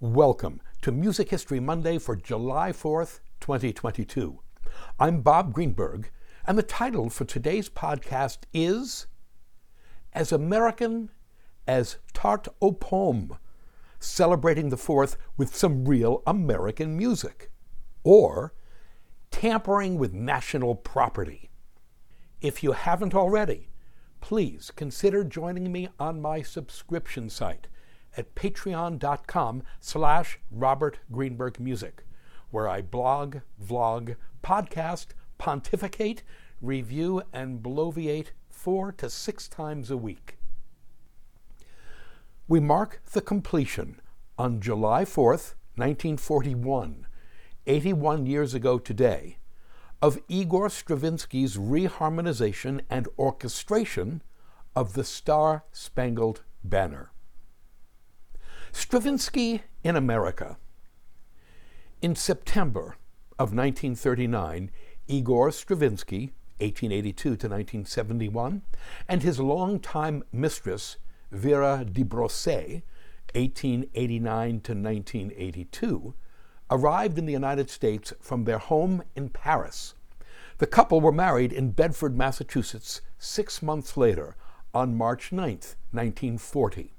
Welcome to Music History Monday for July 4th, 2022. I'm Bob Greenberg, and the title for today's podcast is As American as Tarte aux Pommes, celebrating the 4th with some real American music, or Tampering with National Property. If you haven't already, please consider joining me on my subscription site at patreon.com slash Robert Greenberg Music, where I blog, vlog, podcast, pontificate, review, and bloviate four to six times a week. We mark the completion on July 4th, 1941, 81 years ago today, of Igor Stravinsky's reharmonization and orchestration of the Star Spangled Banner. Stravinsky in America. In September of 1939, Igor Stravinsky, 1882 to 1971, and his longtime mistress, Vera de Bosset, 1889 to 1982, arrived in the United States from their home in Paris. The couple were married in Bedford, Massachusetts, six months later, on March 9, 1940.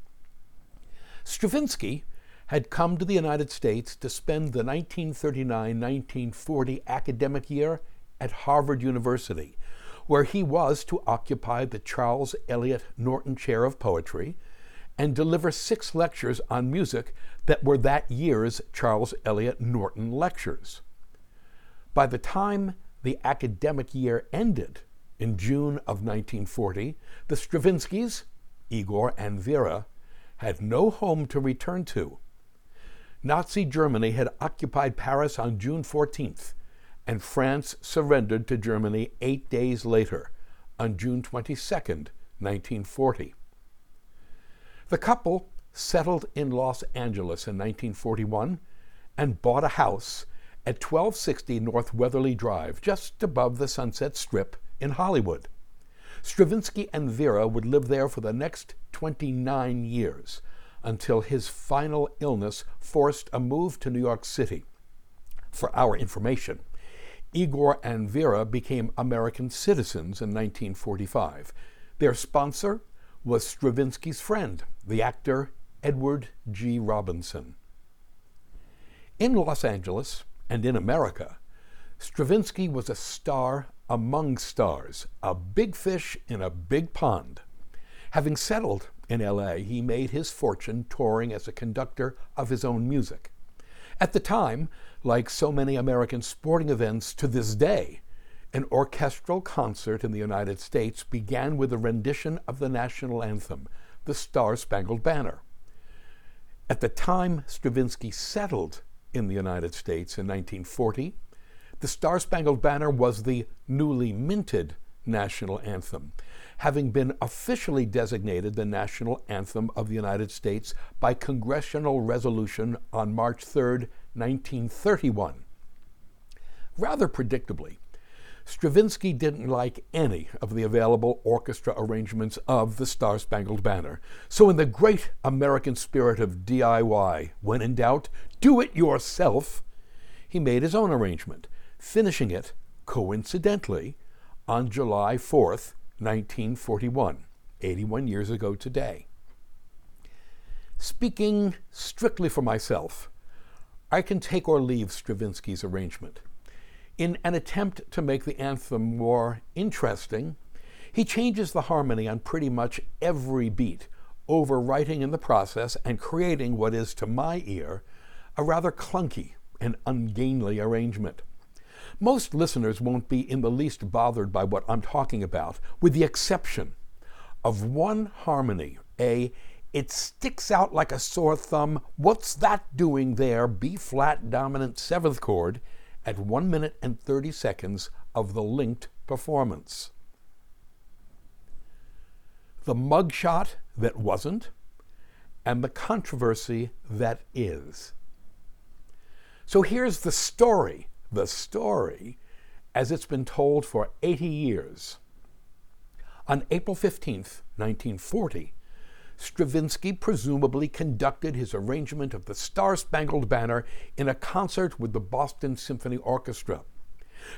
Stravinsky had come to the United States to spend the 1939 1940 academic year at Harvard University, where he was to occupy the Charles Eliot Norton Chair of Poetry and deliver six lectures on music that were that year's Charles Eliot Norton Lectures. By the time the academic year ended in June of 1940, the Stravinskys, Igor and Vera, had no home to return to. Nazi Germany had occupied Paris on June 14th, and France surrendered to Germany eight days later, on June 22, 1940. The couple settled in Los Angeles in 1941 and bought a house at 1260 North Weatherly Drive, just above the Sunset Strip in Hollywood. Stravinsky and Vera would live there for the next 29 years until his final illness forced a move to New York City. For our information, Igor and Vera became American citizens in 1945. Their sponsor was Stravinsky's friend, the actor Edward G. Robinson. In Los Angeles and in America, Stravinsky was a star among stars, a big fish in a big pond. Having settled in LA, he made his fortune touring as a conductor of his own music. At the time, like so many American sporting events to this day, an orchestral concert in the United States began with a rendition of the national anthem, the Star Spangled Banner. At the time Stravinsky settled in the United States in 1940, the Star Spangled Banner was the newly minted national anthem, having been officially designated the national anthem of the United States by congressional resolution on March 3, 1931. Rather predictably, Stravinsky didn't like any of the available orchestra arrangements of the Star Spangled Banner. So, in the great American spirit of DIY, when in doubt, do it yourself, he made his own arrangement finishing it, coincidentally, on July 4th, 1941, 81 years ago today. Speaking strictly for myself, I can take or leave Stravinsky's arrangement. In an attempt to make the anthem more interesting, he changes the harmony on pretty much every beat, overwriting in the process and creating what is, to my ear, a rather clunky and ungainly arrangement. Most listeners won't be in the least bothered by what I'm talking about, with the exception of one harmony, a it sticks out like a sore thumb. What's that doing there? B flat dominant seventh chord at 1 minute and 30 seconds of the linked performance. The mugshot that wasn't, and the controversy that is. So here's the story the story as it's been told for 80 years. On April 15, 1940, Stravinsky presumably conducted his arrangement of the Star Spangled Banner in a concert with the Boston Symphony Orchestra.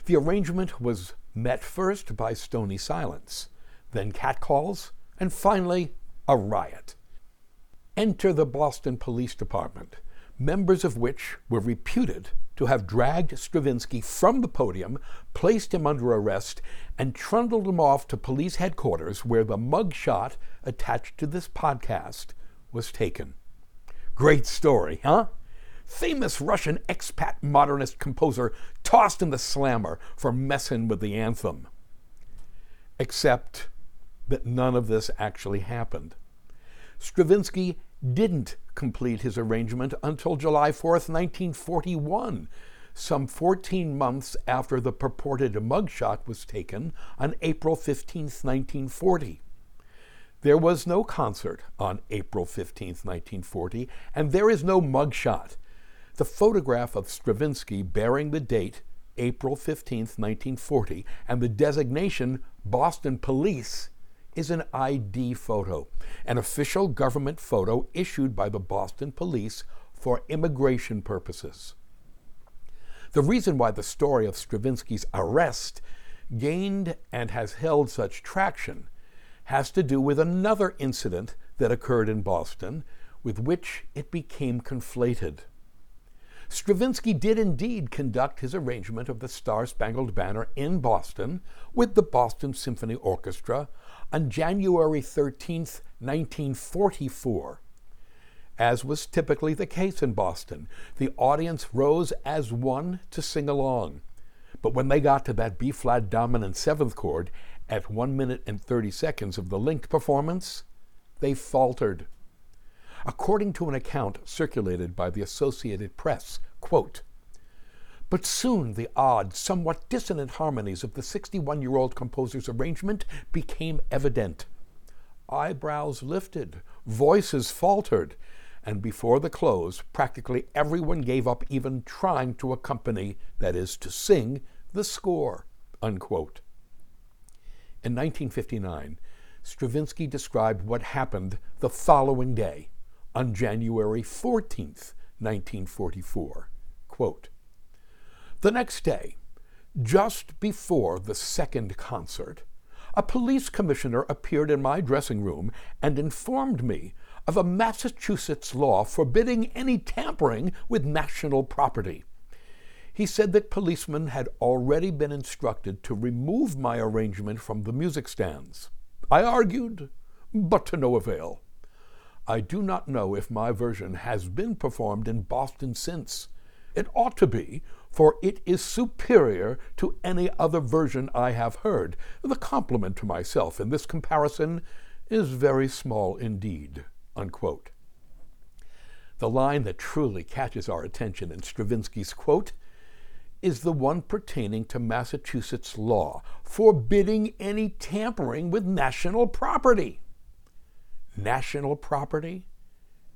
The arrangement was met first by stony silence, then catcalls, and finally a riot. Enter the Boston Police Department, members of which were reputed to have dragged Stravinsky from the podium, placed him under arrest, and trundled him off to police headquarters where the mugshot attached to this podcast was taken. Great story, huh? Famous Russian expat modernist composer tossed in the slammer for messing with the anthem. Except that none of this actually happened. Stravinsky didn't complete his arrangement until July 4, 1941, some 14 months after the purported mugshot was taken on April 15, 1940. There was no concert on April 15, 1940, and there is no mugshot. The photograph of Stravinsky bearing the date April 15, 1940, and the designation Boston Police is an ID photo, an official government photo issued by the Boston Police for immigration purposes. The reason why the story of Stravinsky's arrest gained and has held such traction has to do with another incident that occurred in Boston with which it became conflated. Stravinsky did indeed conduct his arrangement of the Star Spangled Banner in Boston with the Boston Symphony Orchestra on January 13, 1944. As was typically the case in Boston, the audience rose as one to sing along. But when they got to that B flat dominant seventh chord at 1 minute and 30 seconds of the linked performance, they faltered. According to an account circulated by the Associated Press, quote, but soon the odd, somewhat dissonant harmonies of the 61 year old composer's arrangement became evident. Eyebrows lifted, voices faltered, and before the close, practically everyone gave up even trying to accompany, that is, to sing, the score. Unquote. In 1959, Stravinsky described what happened the following day, on January 14, 1944. Quote, the next day, just before the second concert, a police commissioner appeared in my dressing room and informed me of a Massachusetts law forbidding any tampering with national property. He said that policemen had already been instructed to remove my arrangement from the music stands. I argued, but to no avail. I do not know if my version has been performed in Boston since. It ought to be, for it is superior to any other version I have heard. The compliment to myself in this comparison is very small indeed. Unquote. The line that truly catches our attention in Stravinsky's quote is the one pertaining to Massachusetts law forbidding any tampering with national property. National property?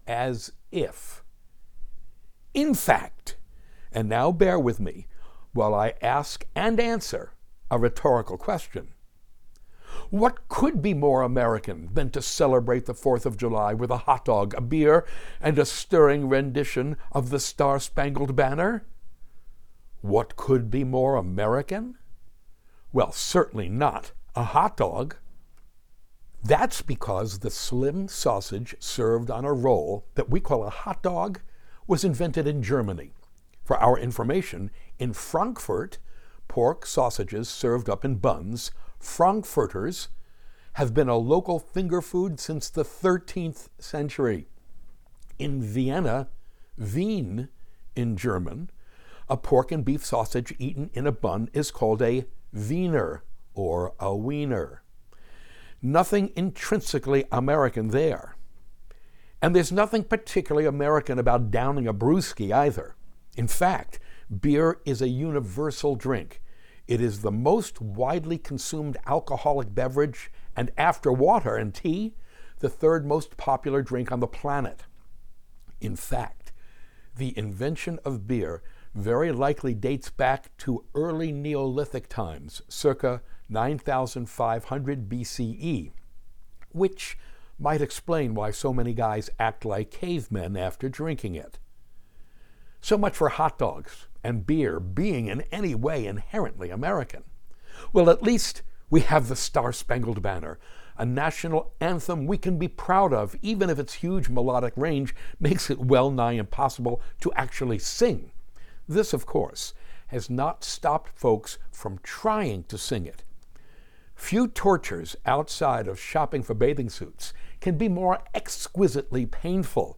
As if. In fact, and now bear with me while I ask and answer a rhetorical question. What could be more American than to celebrate the 4th of July with a hot dog, a beer, and a stirring rendition of the Star Spangled Banner? What could be more American? Well, certainly not a hot dog. That's because the slim sausage served on a roll that we call a hot dog was invented in Germany for our information, in Frankfurt, pork sausages served up in buns, Frankfurters, have been a local finger food since the 13th century. In Vienna, Wien in German, a pork and beef sausage eaten in a bun is called a Wiener or a Wiener. Nothing intrinsically American there. And there's nothing particularly American about downing a brewski either. In fact, beer is a universal drink. It is the most widely consumed alcoholic beverage, and after water and tea, the third most popular drink on the planet. In fact, the invention of beer very likely dates back to early Neolithic times, circa 9500 BCE, which might explain why so many guys act like cavemen after drinking it. So much for hot dogs and beer being in any way inherently American. Well, at least we have the Star Spangled Banner, a national anthem we can be proud of, even if its huge melodic range makes it well nigh impossible to actually sing. This, of course, has not stopped folks from trying to sing it. Few tortures outside of shopping for bathing suits can be more exquisitely painful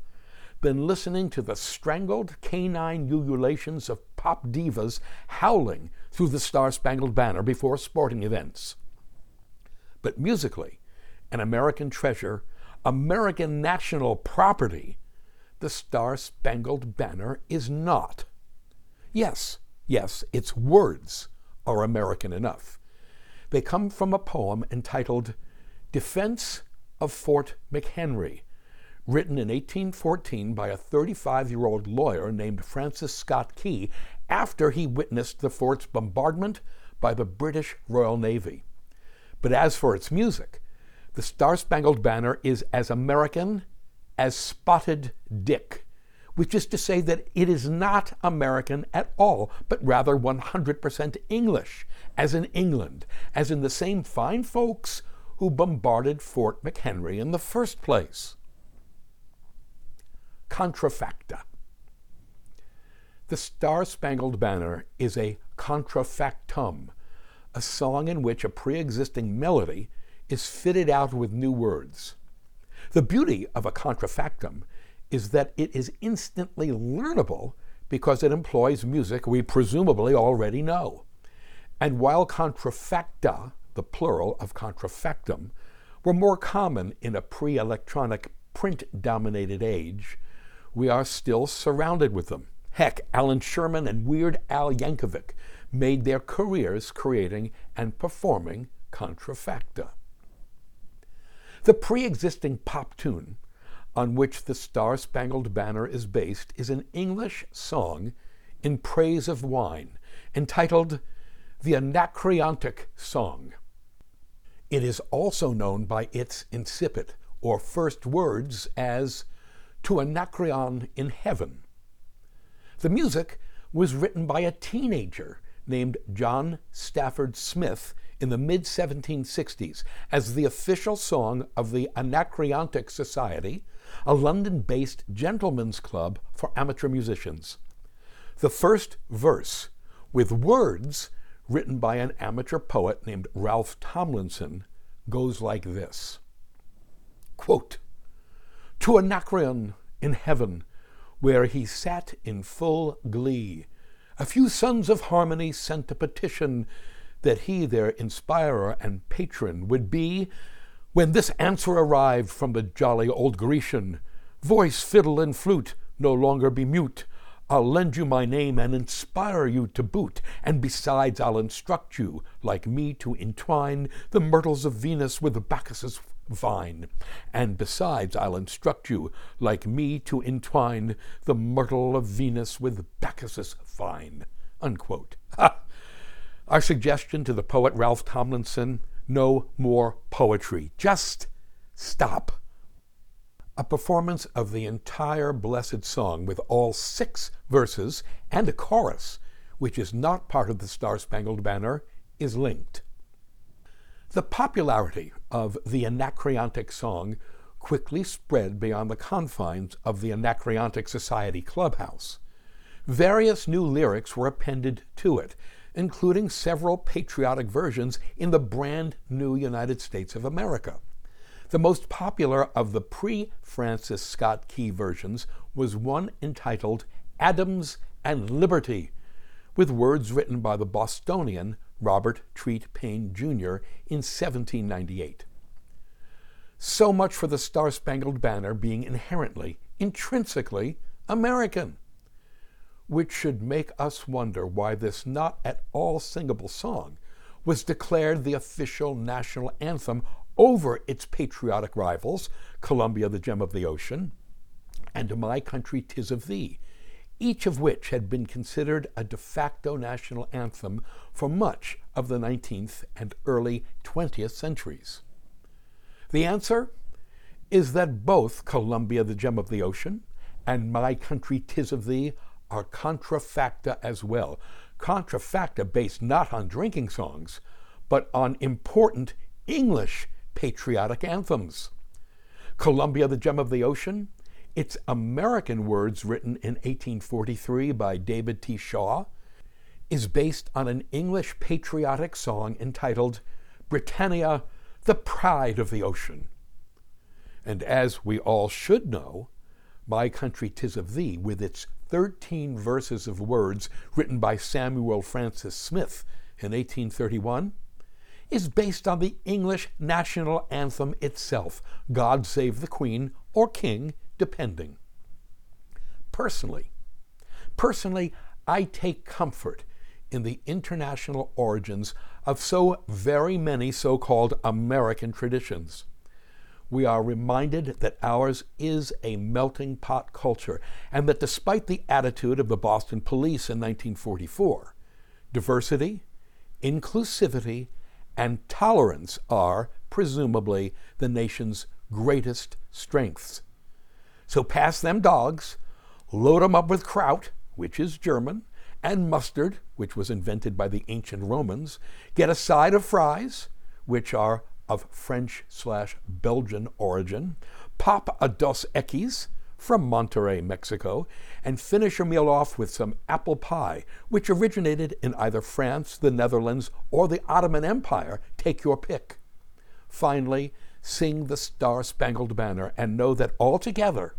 than listening to the strangled canine ululations of pop divas howling through the Star Spangled Banner before sporting events. But musically, an American treasure, American national property, the Star Spangled Banner is not. Yes, yes, its words are American enough. They come from a poem entitled Defense of Fort McHenry, written in 1814 by a 35 year old lawyer named Francis Scott Key after he witnessed the fort's bombardment by the British Royal Navy. But as for its music, the Star Spangled Banner is as American as Spotted Dick which is to say that it is not American at all, but rather 100% English, as in England, as in the same fine folks who bombarded Fort McHenry in the first place. Contrafacta. The Star Spangled Banner is a contrafactum, a song in which a pre existing melody is fitted out with new words. The beauty of a contrafactum is that it is instantly learnable because it employs music we presumably already know. And while contrafacta, the plural of contrafactum, were more common in a pre electronic print dominated age, we are still surrounded with them. Heck, Allan Sherman and Weird Al Yankovic made their careers creating and performing contrafacta. The pre existing pop tune on which the Star Spangled Banner is based is an English song in praise of wine entitled The Anacreontic Song. It is also known by its incipit or first words as To Anacreon in Heaven. The music was written by a teenager named John Stafford Smith in the mid 1760s as the official song of the Anacreontic Society, a London based gentlemen's club for amateur musicians. The first verse, with words written by an amateur poet named Ralph Tomlinson, goes like this Quote, To Anacreon in heaven, where he sat in full glee, a few sons of harmony sent a petition that he, their inspirer and patron, would be when this answer arrived from the jolly old Grecian, voice, fiddle, and flute, no longer be mute. I'll lend you my name and inspire you to boot, and besides I'll instruct you, like me, to entwine the myrtles of Venus with the Bacchus's vine. And besides I'll instruct you, like me, to entwine the myrtle of Venus with Bacchus's vine. Unquote. Our suggestion to the poet Ralph Tomlinson no more poetry. Just stop. A performance of the entire blessed song with all six verses and a chorus, which is not part of the Star Spangled Banner, is linked. The popularity of the Anacreontic song quickly spread beyond the confines of the Anacreontic Society clubhouse. Various new lyrics were appended to it, including several patriotic versions in the brand new United States of America. The most popular of the pre Francis Scott Key versions was one entitled Adams and Liberty, with words written by the Bostonian Robert Treat Paine Jr. in 1798. So much for the Star Spangled Banner being inherently, intrinsically American which should make us wonder why this not at all singable song was declared the official national anthem over its patriotic rivals, Columbia, the Gem of the Ocean, and My Country, Tis of Thee, each of which had been considered a de facto national anthem for much of the 19th and early 20th centuries. The answer? is that both Columbia, the Gem of the Ocean, and My Country, Tis of Thee are contrafacta as well. Contrafacta based not on drinking songs, but on important English patriotic anthems. Columbia, the Gem of the Ocean, its American words written in 1843 by David T. Shaw, is based on an English patriotic song entitled Britannia, the Pride of the Ocean. And as we all should know, My Country Tis of Thee, with its 13 verses of words written by Samuel Francis Smith in 1831, is based on the English national anthem itself, God Save the Queen or King, depending. Personally, personally, I take comfort in the international origins of so very many so called American traditions. We are reminded that ours is a melting pot culture, and that despite the attitude of the Boston police in 1944, diversity, inclusivity, and tolerance are, presumably, the nation's greatest strengths. So pass them dogs, load them up with kraut, which is German, and mustard, which was invented by the ancient Romans, get a side of fries, which are of French slash Belgian origin, pop a Dos Equis from Monterrey, Mexico, and finish your meal off with some apple pie, which originated in either France, the Netherlands, or the Ottoman Empire. Take your pick. Finally, sing the Star Spangled Banner and know that altogether,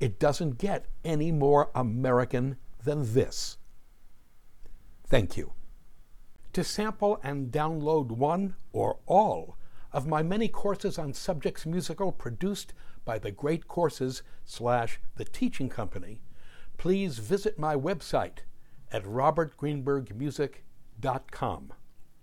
it doesn't get any more American than this. Thank you. To sample and download one or all of my many courses on subjects musical produced by the Great Courses slash The Teaching Company, please visit my website at robertgreenbergmusic.com.